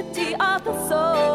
unity of the soul.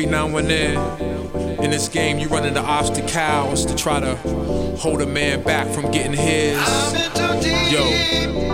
Every now and then in this game you run into obstacles to try to hold a man back from getting his. Yo.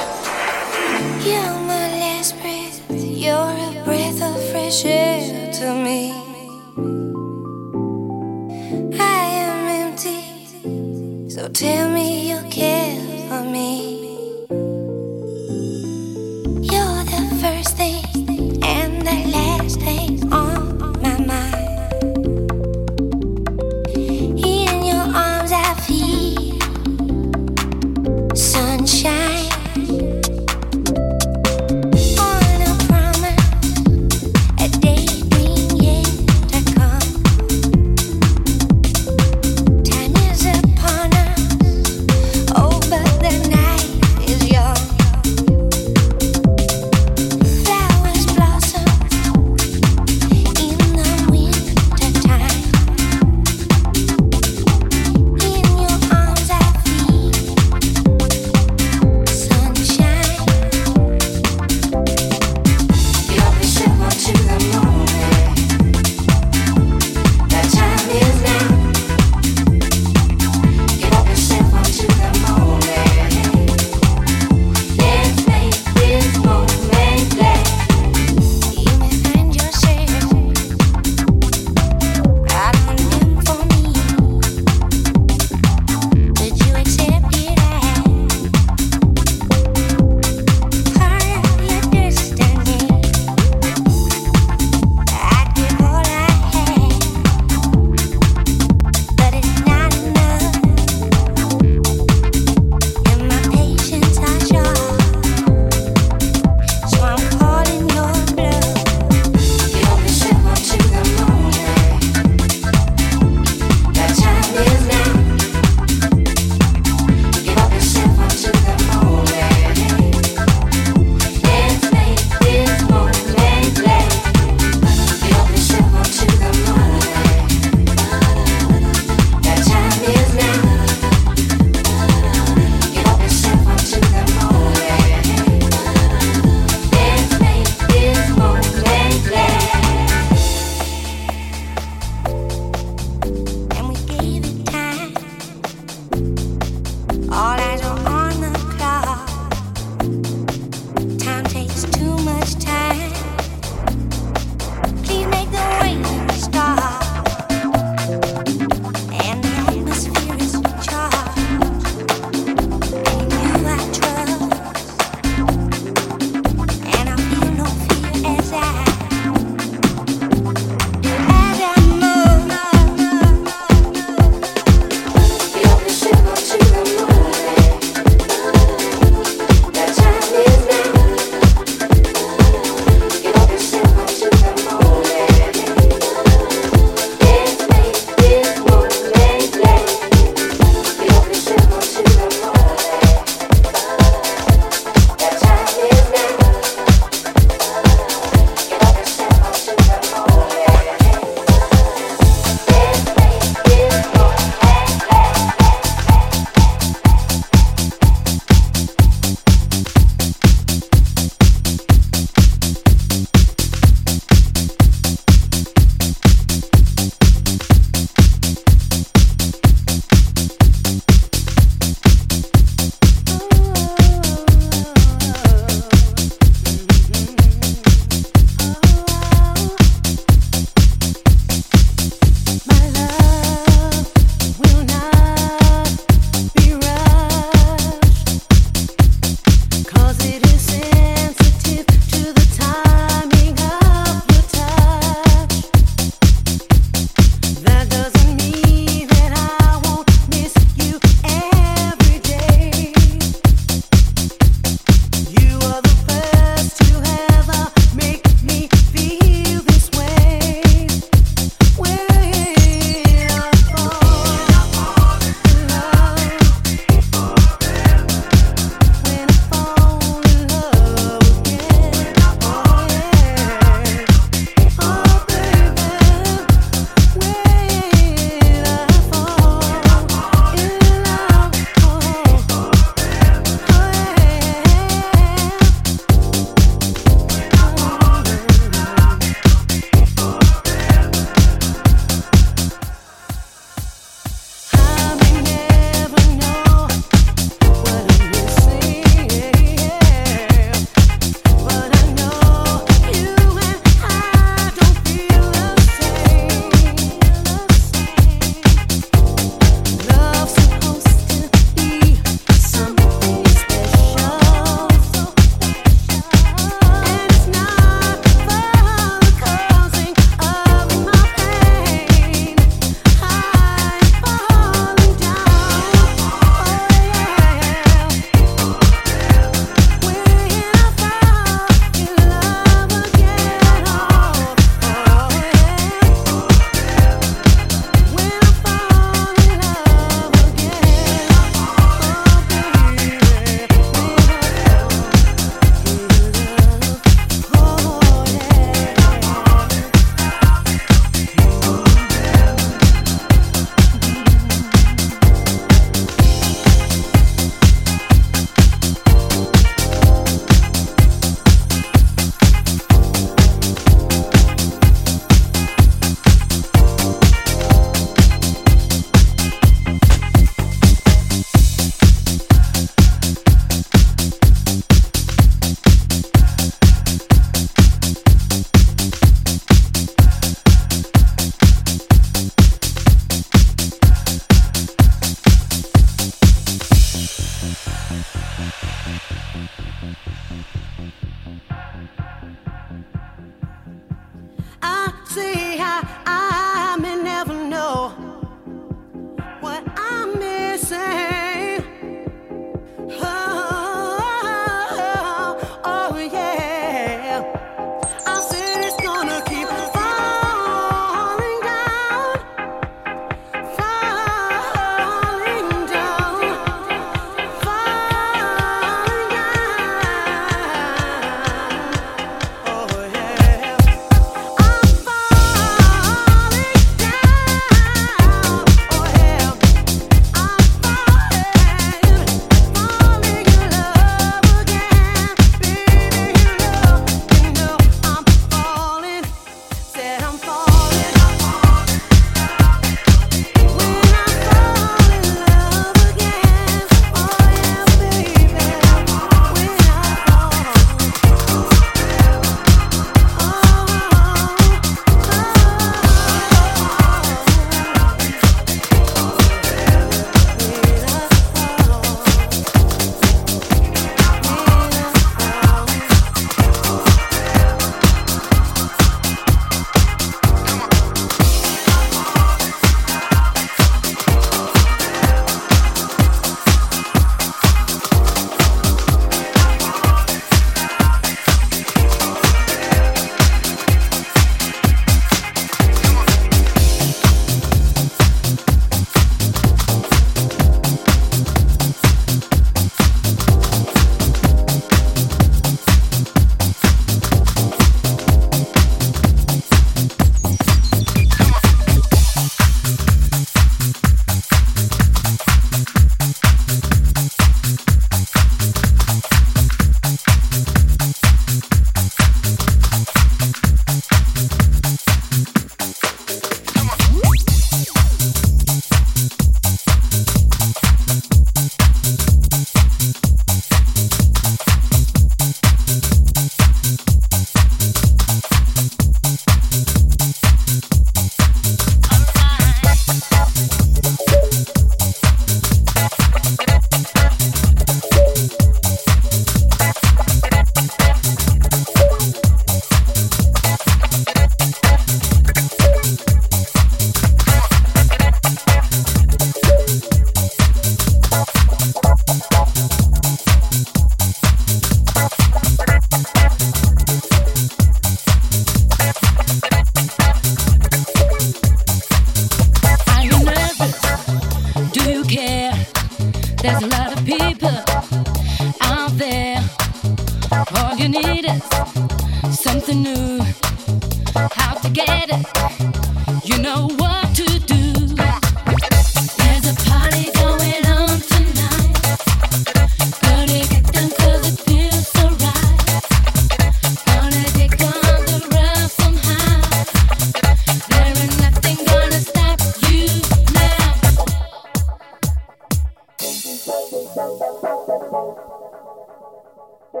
You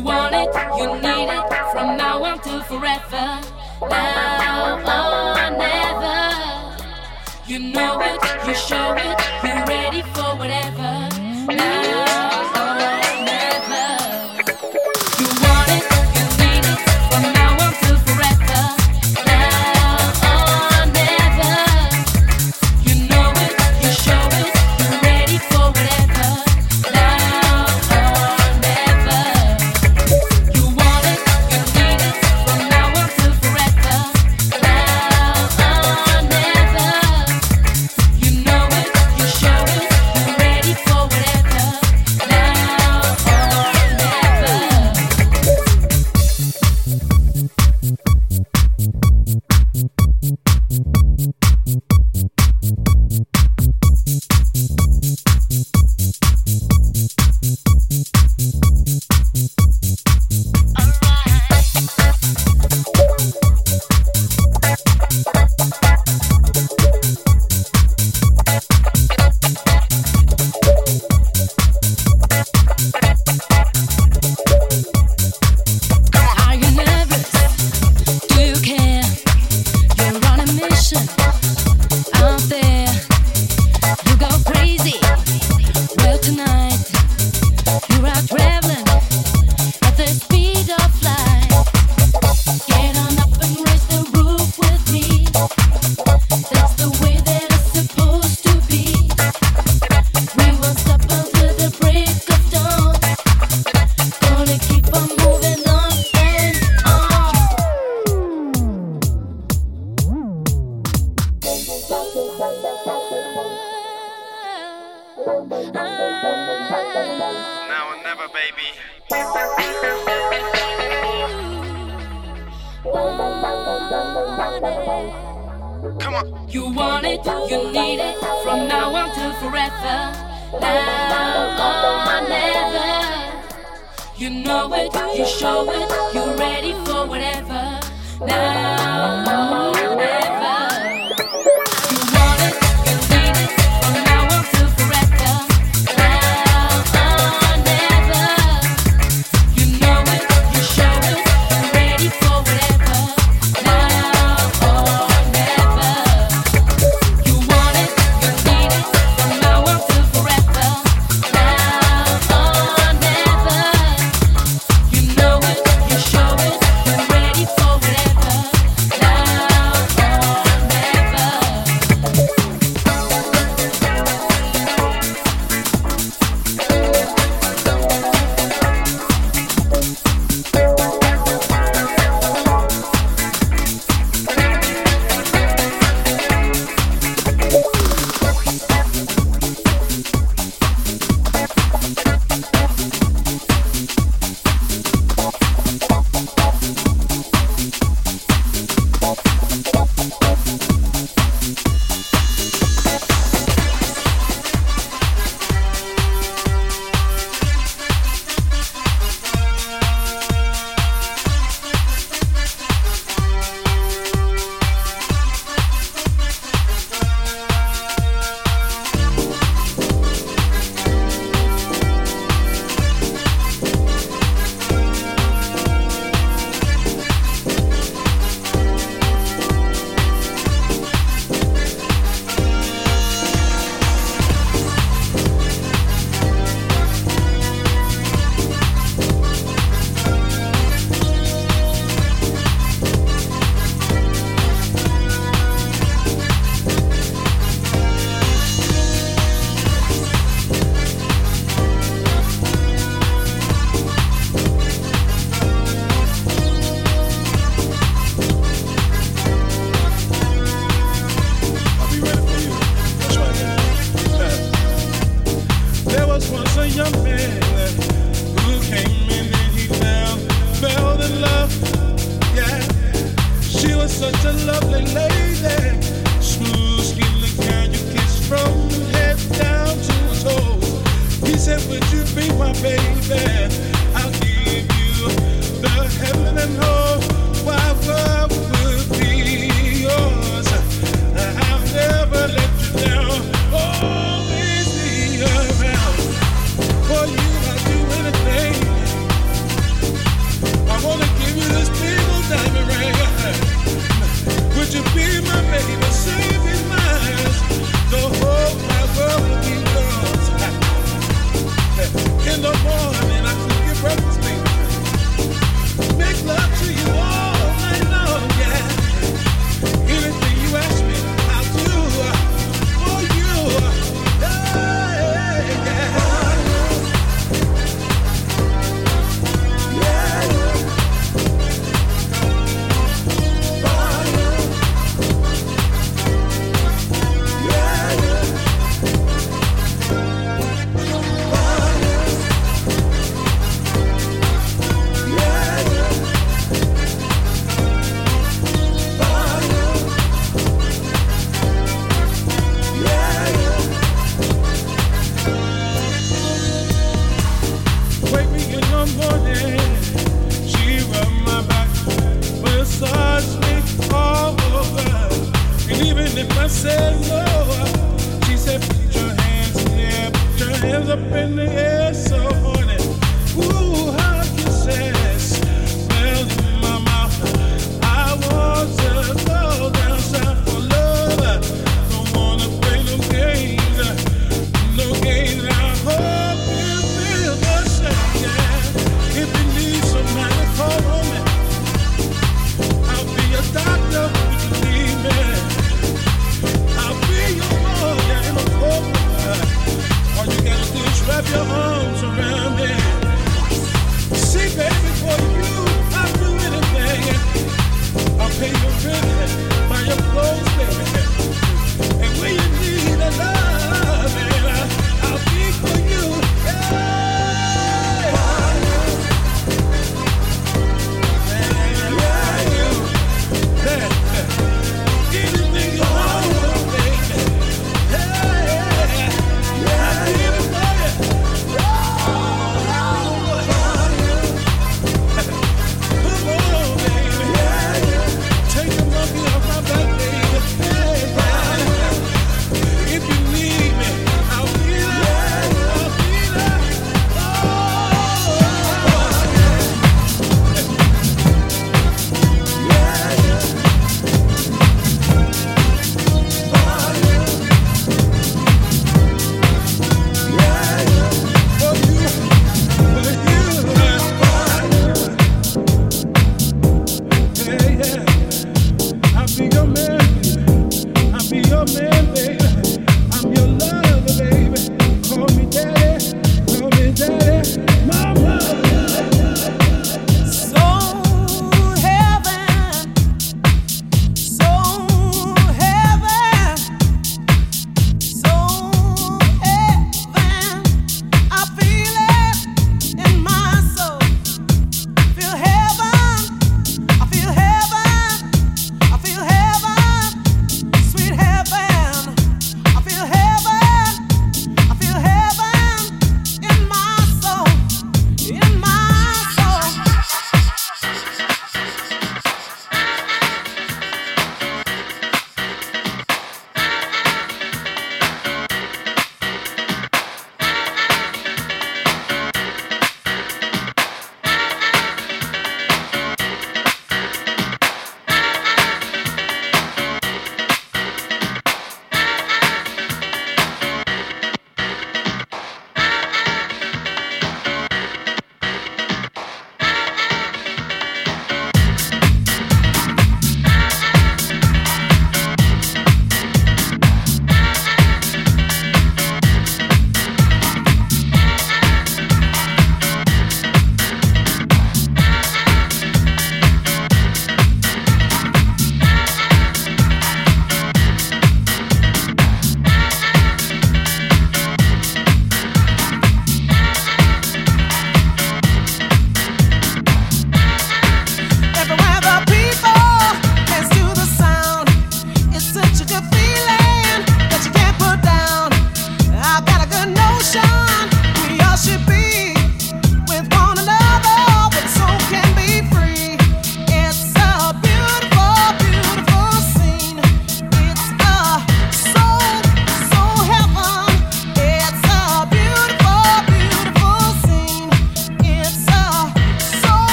want it, you need it, from now on to forever. Now or never. You know it, you show it, you're ready for whatever. Now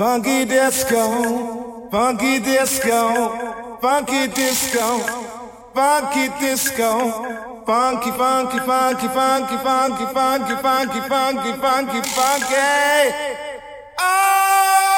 funky disco, funky disco, funky disco, funky disco, funky, funky, funky, funky, funky, funky, funky, funky, funky, funky. Funky. Oh!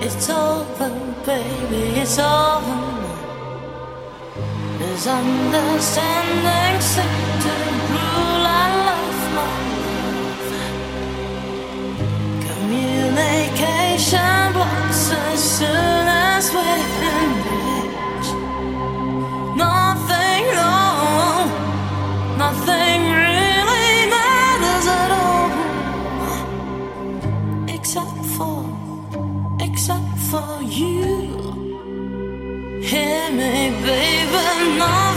It's over, baby, it's over. Misunderstanding seem to rule our life, my love. Communication blocks as soon as we Hear me, baby, nothing,